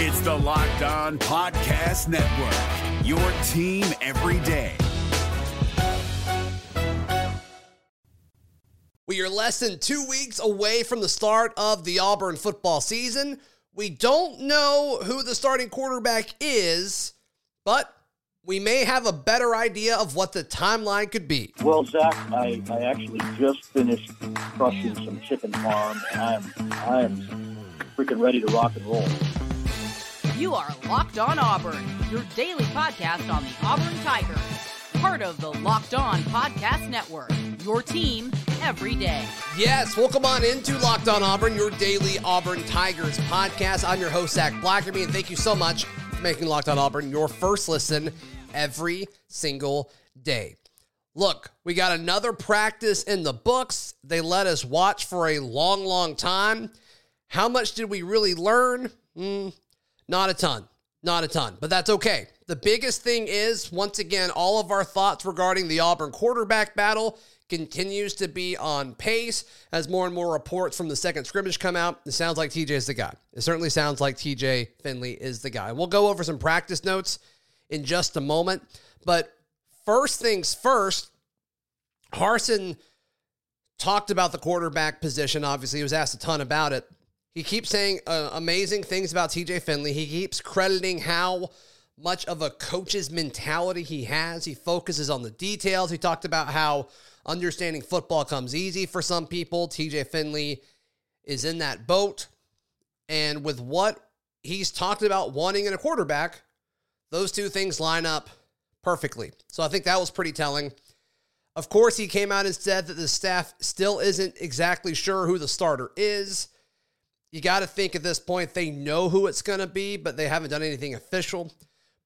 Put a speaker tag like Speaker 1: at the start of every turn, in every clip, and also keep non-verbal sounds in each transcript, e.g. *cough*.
Speaker 1: It's the Locked On Podcast Network, your team every day.
Speaker 2: We are less than two weeks away from the start of the Auburn football season. We don't know who the starting quarterback is, but we may have a better idea of what the timeline could be.
Speaker 3: Well, Zach, I, I actually just finished crushing some chicken farm, and I'm I'm freaking ready to rock and roll.
Speaker 4: You are Locked On Auburn, your daily podcast on the Auburn Tigers, part of the Locked On Podcast Network. Your team every day.
Speaker 2: Yes, welcome on into Locked On Auburn, your daily Auburn Tigers podcast. I'm your host, Zach Blackerby, and thank you so much for making Locked On Auburn your first listen every single day. Look, we got another practice in the books. They let us watch for a long, long time. How much did we really learn? Mm, not a ton. Not a ton, but that's okay. The biggest thing is, once again, all of our thoughts regarding the Auburn quarterback battle continues to be on pace as more and more reports from the second scrimmage come out. It sounds like TJ is the guy. It certainly sounds like TJ Finley is the guy. We'll go over some practice notes in just a moment. But first things first, Harsin talked about the quarterback position. Obviously, he was asked a ton about it. He keeps saying uh, amazing things about TJ Finley. He keeps crediting how much of a coach's mentality he has. He focuses on the details. He talked about how understanding football comes easy for some people. TJ Finley is in that boat. And with what he's talked about wanting in a quarterback, those two things line up perfectly. So I think that was pretty telling. Of course, he came out and said that the staff still isn't exactly sure who the starter is. You got to think at this point they know who it's going to be, but they haven't done anything official.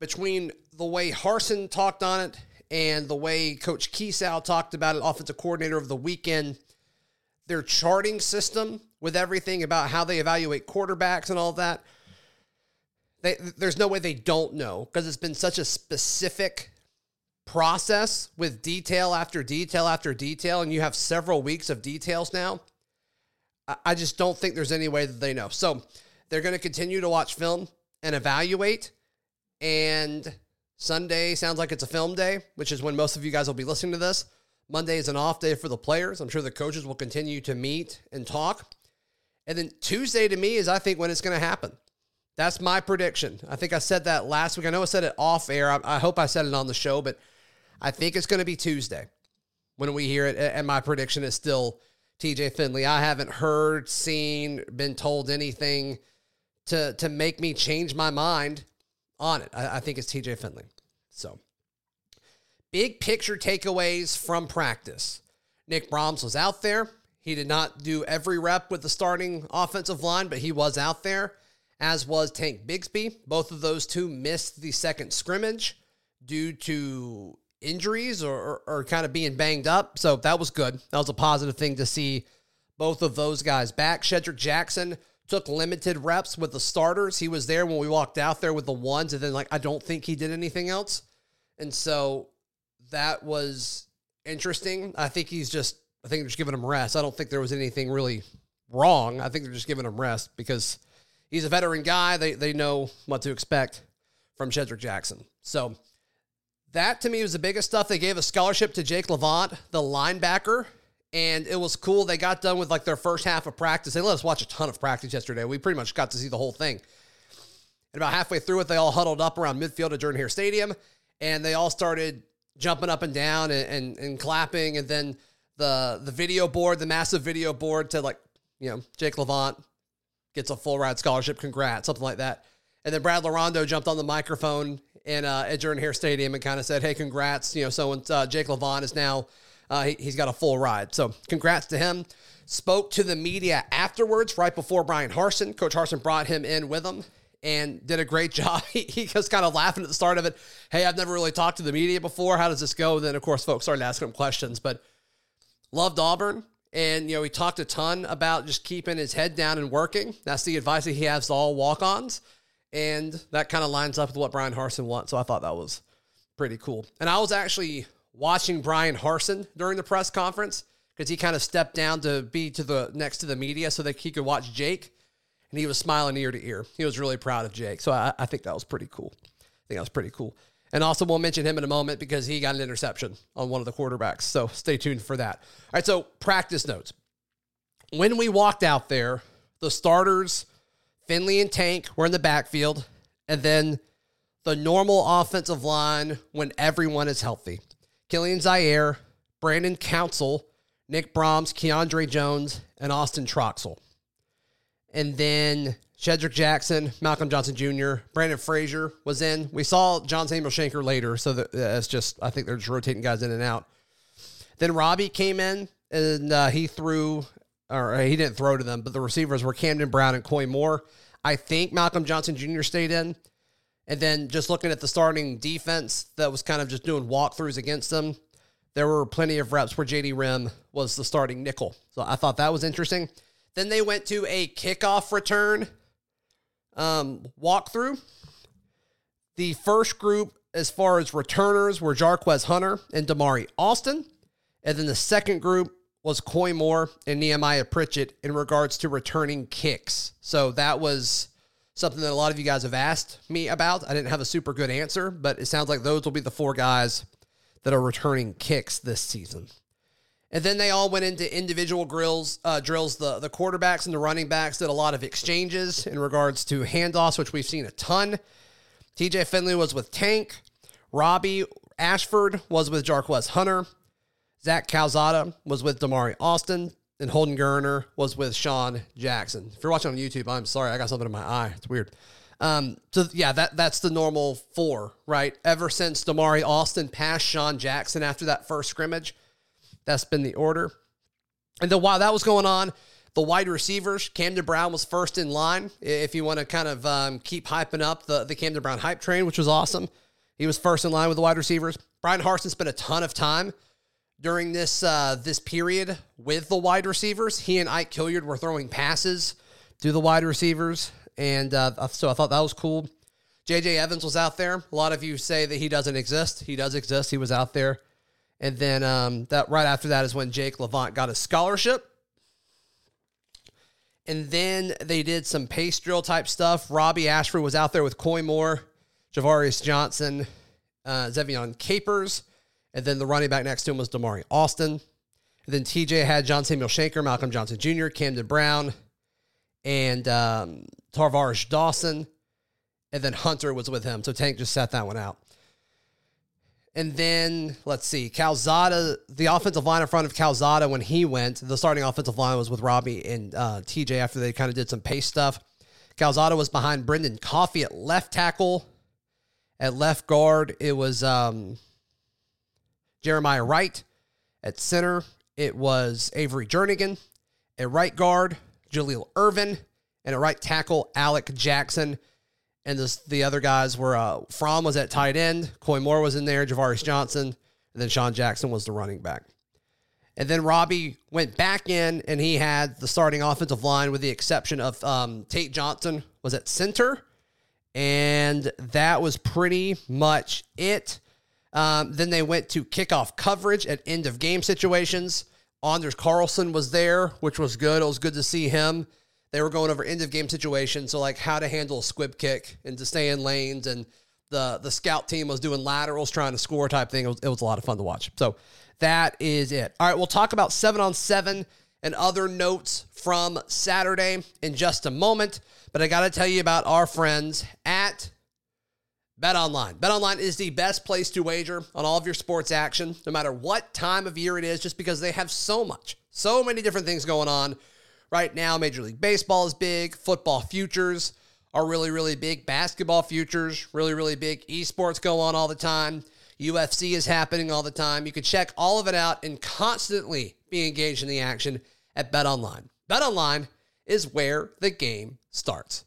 Speaker 2: Between the way Harsin talked on it and the way Coach Kiesau talked about it, offensive coordinator of the weekend, their charting system with everything about how they evaluate quarterbacks and all that – they, there's no way they don't know because it's been such a specific process with detail after detail after detail, and you have several weeks of details now. I just don't think there's any way that they know. So they're going to continue to watch film and evaluate. And Sunday sounds like it's a film day, which is when most of you guys will be listening to this. Monday is an off day for the players. I'm sure the coaches will continue to meet and talk. And then Tuesday to me is, I think, when it's going to happen. That's my prediction. I think I said that last week. I know I said it off air. I, I hope I said it on the show, but I think it's going to be Tuesday when we hear it. And my prediction is still TJ Finley. I haven't heard, seen, been told anything to to make me change my mind on it. I, I think it's TJ Finley. So, big picture takeaways from practice. Nick Brahms was out there. He did not do every rep with the starting offensive line, but he was out there as was Tank Bigsby. Both of those two missed the second scrimmage due to injuries or, or, or, kind of being banged up. So that was good. That was a positive thing to see both of those guys back. Shedrick Jackson took limited reps with the starters. He was there when we walked out there with the ones, and then like I don't think he did anything else. And so that was interesting. I think he's just I think they're just giving him rest. I don't think there was anything really wrong. I think they're just giving him rest because he's a veteran guy. They they know what to expect from Shedrick Jackson. So that to me was the biggest stuff. They gave a scholarship to Jake Levant, the linebacker, and it was cool. They got done with like their first half of practice. They let us watch a ton of practice yesterday. We pretty much got to see the whole thing. And about halfway through it, they all huddled up around midfield at Jordan Hare Stadium, and they all started jumping up and down and, and, and clapping. And then the the video board, the massive video board, to like you know Jake Levant gets a full ride scholarship. Congrats, something like that. And then Brad Larondo jumped on the microphone in uh, at Jordan Hare Stadium and kind of said, "Hey, congrats! You know, so uh, Jake Levant is now uh, he, has got a full ride. So congrats to him." Spoke to the media afterwards, right before Bryan Harsin. Coach Harson brought him in with him and did a great *laughs* job. He, he was kind of laughing at the start of it. Hey, I've never really talked to the media before. How does this go? And then of course, folks started asking him questions, but loved Auburn. And, you know, he talked a ton about just keeping his head down and working. That's the advice that he has to all walk ons. And that kind of lines up with what Bryan Harsin wants. So I thought that was pretty cool. And I was actually watching Bryan Harsin during the press conference because he kind of stepped down to be to the next to the media so that he could watch Jake. and he was smiling ear to ear. He was really proud of Jake. So I, I think that was pretty cool. I think that was pretty cool. And also, we'll mention him in a moment because he got an interception on one of the quarterbacks. So stay tuned for that. All right, so practice notes. When we walked out there, the starters, Finley and Tank, were in the backfield, and then the normal offensive line when everyone is healthy. Kilian Zierer, Brandon Council, Nick Brahms, Keiondre Jones, and Austin Troxell. And then Shedrick Jackson, Malcolm Johnson Jr., Brandon Frazier was in. We saw John Samuel Shenker later, so that, that's just, I think they're just rotating guys in and out. Then Robby came in and uh, he threw, or he didn't throw to them, but the receivers were Camden Brown and Koy Moore. I think Malcolm Johnson Jr. stayed in. And then just looking at the starting defense that was kind of just doing walkthroughs against them, there were plenty of reps where JD Rim was the starting nickel. So I thought that was interesting. Then they went to a kickoff return um, walkthrough. The first group, as far as returners, were Jarquez Hunter and Damari Austin. And then the second group was Koy Moore and Nehemiah Pritchett in regards to returning kicks. So that was something that a lot of you guys have asked me about. I didn't have a super good answer, but it sounds like those will be the four guys that are returning kicks this season. And then they all went into individual grills, uh, drills. The, the quarterbacks and the running backs did a lot of exchanges in regards to handoffs, which we've seen a ton. TJ Finley was with Tank. Robby Ashford was with Jarquez Hunter. Zach Calzada was with Damari Austin, And Holden Geriner was with Sean Jackson. If you're watching on YouTube, I'm sorry, I got something in my eye. It's weird. Um, so yeah, that that's the normal four, right? Ever since Damari Austin passed Sean Jackson after that first scrimmage, that's been the order. And then while that was going on, the wide receivers, Camden Brown was first in line. If you want to kind of um, keep hyping up the, the Camden Brown hype train, which was awesome, he was first in line with the wide receivers. Bryan Harsin spent a ton of time during this uh, this period with the wide receivers. He and Ike Hilliard were throwing passes to the wide receivers, and uh, so I thought that was cool. JJ Evans was out there. A lot of you say that he doesn't exist. He does exist. He was out there. And then um, that right after that is when Jake Levant got a scholarship. And then they did some pace drill type stuff. Robby Ashford was out there with Koy Moore, Ja'Varrius Johnson, uh, Zevion Capers. And then the running back next to him was Damari Austin. And then TJ had John Samuel Shenker, Malcolm Johnson Jr., Camden Brown, and um, Tar'Varish Dawson. And then Hunter was with him. So Tank just sat that one out. And then let's see, Calzada, the offensive line in front of Calzada when he went, the starting offensive line was with Robby and uh, TJ after they kind of did some pace stuff. Calzada was behind Brendan Coffee at left tackle. At left guard, it was um, Jeremiah Wright. At center, it was Avery Jernigan. At right guard, Jaleel Irvin. And at right tackle, Alec Jackson. And this, the other guys were uh, Fromm was at tight end, Koy Moore was in there, Ja'Varrius Johnson, and then Sean Jackson was the running back. And then Robby went back in and he had the starting offensive line with the exception of um, Tate Johnson was at center. And that was pretty much it. Um, then they went to kickoff coverage at end of game situations. Anders Carlson was there, which was good. It was good to see him they were going over end of game situations, so like how to handle a squib kick and to stay in lanes, and the the scout team was doing laterals, trying to score type thing. It was, it was a lot of fun to watch. So that is it. All right, we'll talk about seven on seven and other notes from Saturday in just a moment. But I got to tell you about our friends at Bet Online. Bet Online is the best place to wager on all of your sports action, no matter what time of year it is, just because they have so much, so many different things going on Right now, Major League Baseball is big. Football futures are really, really big. Basketball futures, really, really big. Esports go on all the time. UFC is happening all the time. You can check all of it out and constantly be engaged in the action at Bet Online. Bet Online is where the game starts.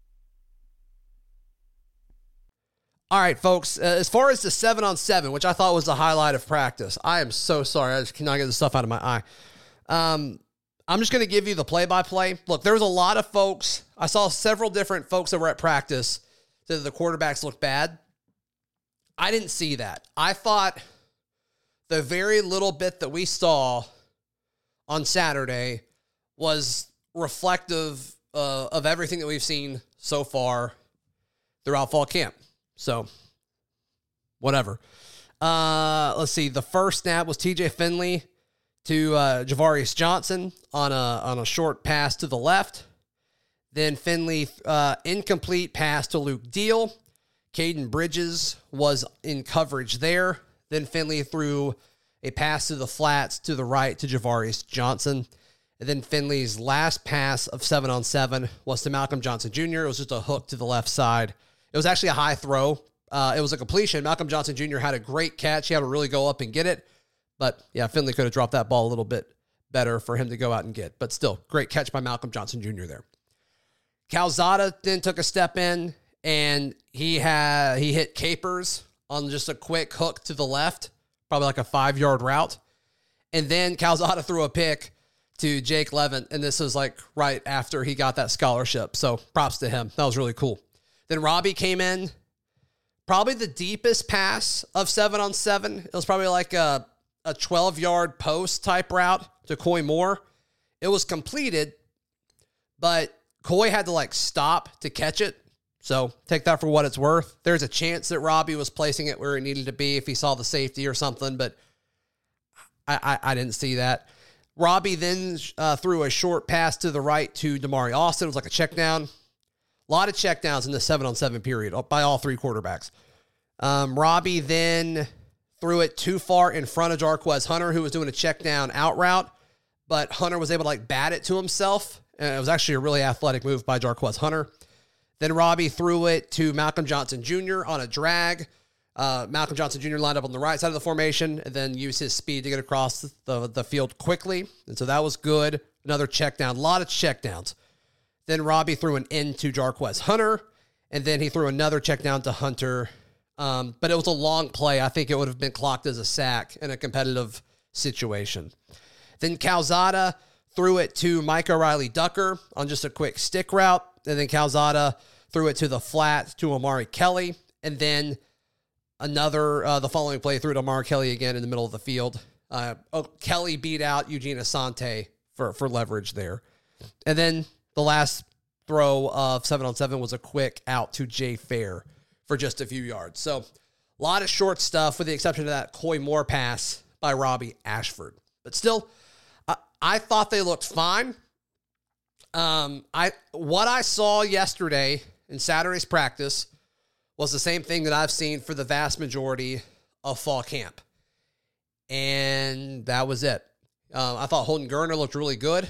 Speaker 2: All right, folks. Uh, as far as the seven on seven, which I thought was the highlight of practice, I am so sorry. I just cannot get the stuff out of my eye. Um, I'm just going to give you the play by play. Look, there was a lot of folks. I saw several different folks that were at practice that the quarterbacks looked bad. I didn't see that. I thought the very little bit that we saw on Saturday was reflective uh, of everything that we've seen so far throughout fall camp. So, whatever. Uh, let's see. The first snap was TJ Finley to uh, Ja'Varrius Johnson on a on a short pass to the left. Then Finley uh, incomplete pass to Luke Deal. Caden Bridges was in coverage there. Then Finley threw a pass to the flats to the right to Ja'Varrius Johnson. And then Finley's last pass of seven on seven was to Malcolm Johnson Jr. It was just a hook to the left side. It was actually a high throw. Uh, it was a completion. Malcolm Johnson Jr. had a great catch. He had to really go up and get it. But yeah, Finley could have dropped that ball a little bit better for him to go out and get. But still, great catch by Malcolm Johnson Jr. there. Calzada then took a step in and he had he hit Capers on just a quick hook to the left, probably like a five yard route. And then Calzada *laughs* threw a pick to Jake Levant. And this was like right after he got that scholarship. So props to him. That was really cool. Then Robby came in, probably the deepest pass of seven on seven. It was probably like a, a 12 yard post type route to Koy Moore. It was completed, but Koy had to like stop to catch it. So take that for what it's worth. There's a chance that Robby was placing it where it needed to be if he saw the safety or something, but I, I, I didn't see that. Robby then uh, threw a short pass to the right to Damari Austin. It was like a check down. Lot of checkdowns in the seven on seven period by all three quarterbacks. Um, Robby then threw it too far in front of Jarquez Hunter, who was doing a check down out route, but Hunter was able to like bat it to himself. And it was actually a really athletic move by Jarquez Hunter. Then Robby threw it to Malcolm Johnson Jr. on a drag. Uh, Malcolm Johnson Jr. lined up on the right side of the formation and then used his speed to get across the, the field quickly. And so that was good. Another check down. A lot of check downs. Then Robby threw an in to Jarquez Hunter, and then he threw another check down to Hunter. Um, but it was a long play. I think it would have been clocked as a sack in a competitive situation. Then Calzada threw it to Mike O'Reilly Ducker on just a quick stick route. And then Calzada threw it to the flat to Amari Kelly. And then another, uh, the following play, threw to Amari Kelly again in the middle of the field. Uh, oh, Kelly beat out Eugene Asante for, for leverage there. And then the last throw of seven on seven was a quick out to Jay Fair for just a few yards. So a lot of short stuff, with the exception of that Koy Moore pass by Robby Ashford. But still, I, I thought they looked fine. Um, I what I saw yesterday in Saturday's practice was the same thing that I've seen for the vast majority of fall camp, and that was it. Um, I thought Holden Geriner looked really good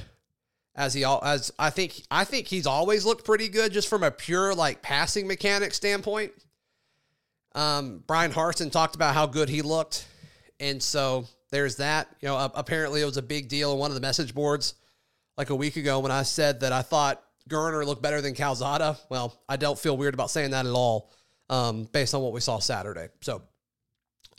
Speaker 2: as he all as I think I think he's always looked pretty good just from a pure like passing mechanic standpoint. Um, Bryan Harsin talked about how good he looked, and so there's that. You know, uh, apparently it was a big deal on one of the message boards like a week ago when I said that I thought Geriner looked better than Calzada. Well, I don't feel weird about saying that at all, um, based on what we saw Saturday. So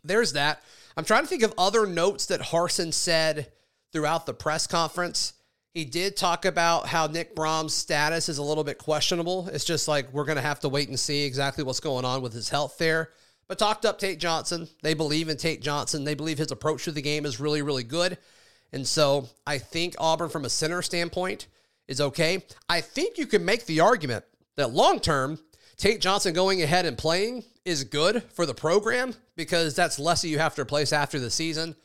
Speaker 2: there's that. I'm trying to think of other notes that Harsin said throughout the press conference. He did talk about how Nick Brahms' status is a little bit questionable. It's just like we're going to have to wait and see exactly what's going on with his health there. But talked up Tate Johnson. They believe in Tate Johnson. They believe his approach to the game is really, really good. And so I think Auburn, from a center standpoint, is okay. I think you can make the argument that long term, Tate Johnson going ahead and playing is good for the program because that's less you have to replace after the season.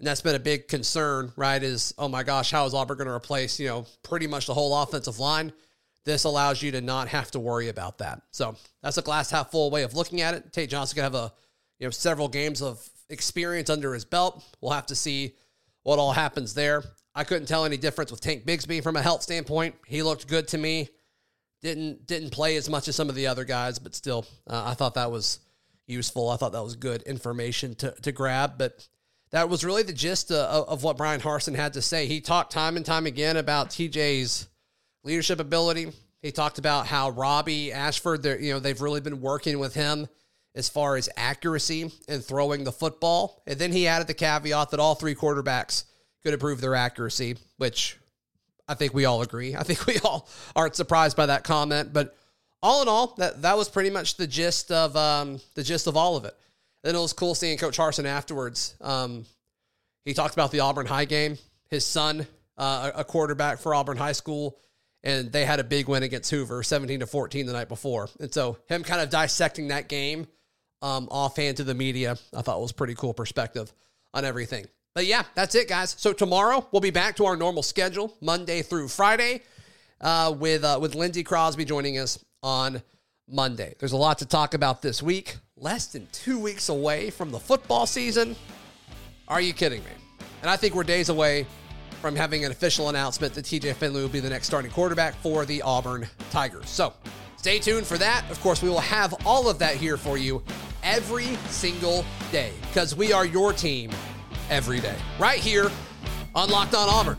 Speaker 2: And that's been a big concern, right? Is, oh my gosh, how is Auburn going to replace, you know, pretty much the whole offensive line? This allows you to not have to worry about that. So that's a glass half full way of looking at it. Tate Johnson could have a, you know, several games of experience under his belt. We'll have to see what all happens there. I couldn't tell any difference with Tank Bigsby from a health standpoint. He looked good to me. Didn't didn't play as much as some of the other guys, but still, uh, I thought that was useful. I thought that was good information to to grab. But that was really the gist of, of what Bryan Harsin had to say. He talked time and time again about TJ's leadership ability. He talked about how Robby Ashford, you know, they've really been working with him as far as accuracy and throwing the football. And then he added the caveat that all three quarterbacks could improve their accuracy, which I think we all agree. I think we *laughs* all aren't surprised by that comment. But all in all, that that was pretty much the gist of um, the gist of all of it. Then it was cool seeing Coach Harsin afterwards. Um, he talked about the Auburn High game. His son, uh, a quarterback for Auburn High School, and they had a big win against Hoover, 17 to 14 the night before. And so him kind of dissecting that game um, offhand to the media, I thought was pretty cool perspective on everything. But yeah, that's it, guys. So tomorrow we'll be back to our normal schedule, Monday through Friday, uh, with uh, with Lindsey Crosby joining us on Monday. There's a lot to talk about this week. Less than two weeks away from the football season. Are you kidding me? And I think we're days away from having an official announcement that TJ Finley will be the next starting quarterback for the Auburn Tigers. So stay tuned for that. Of course, we will have all of that here for you every single day because we are your team every day, right here on Locked On Auburn.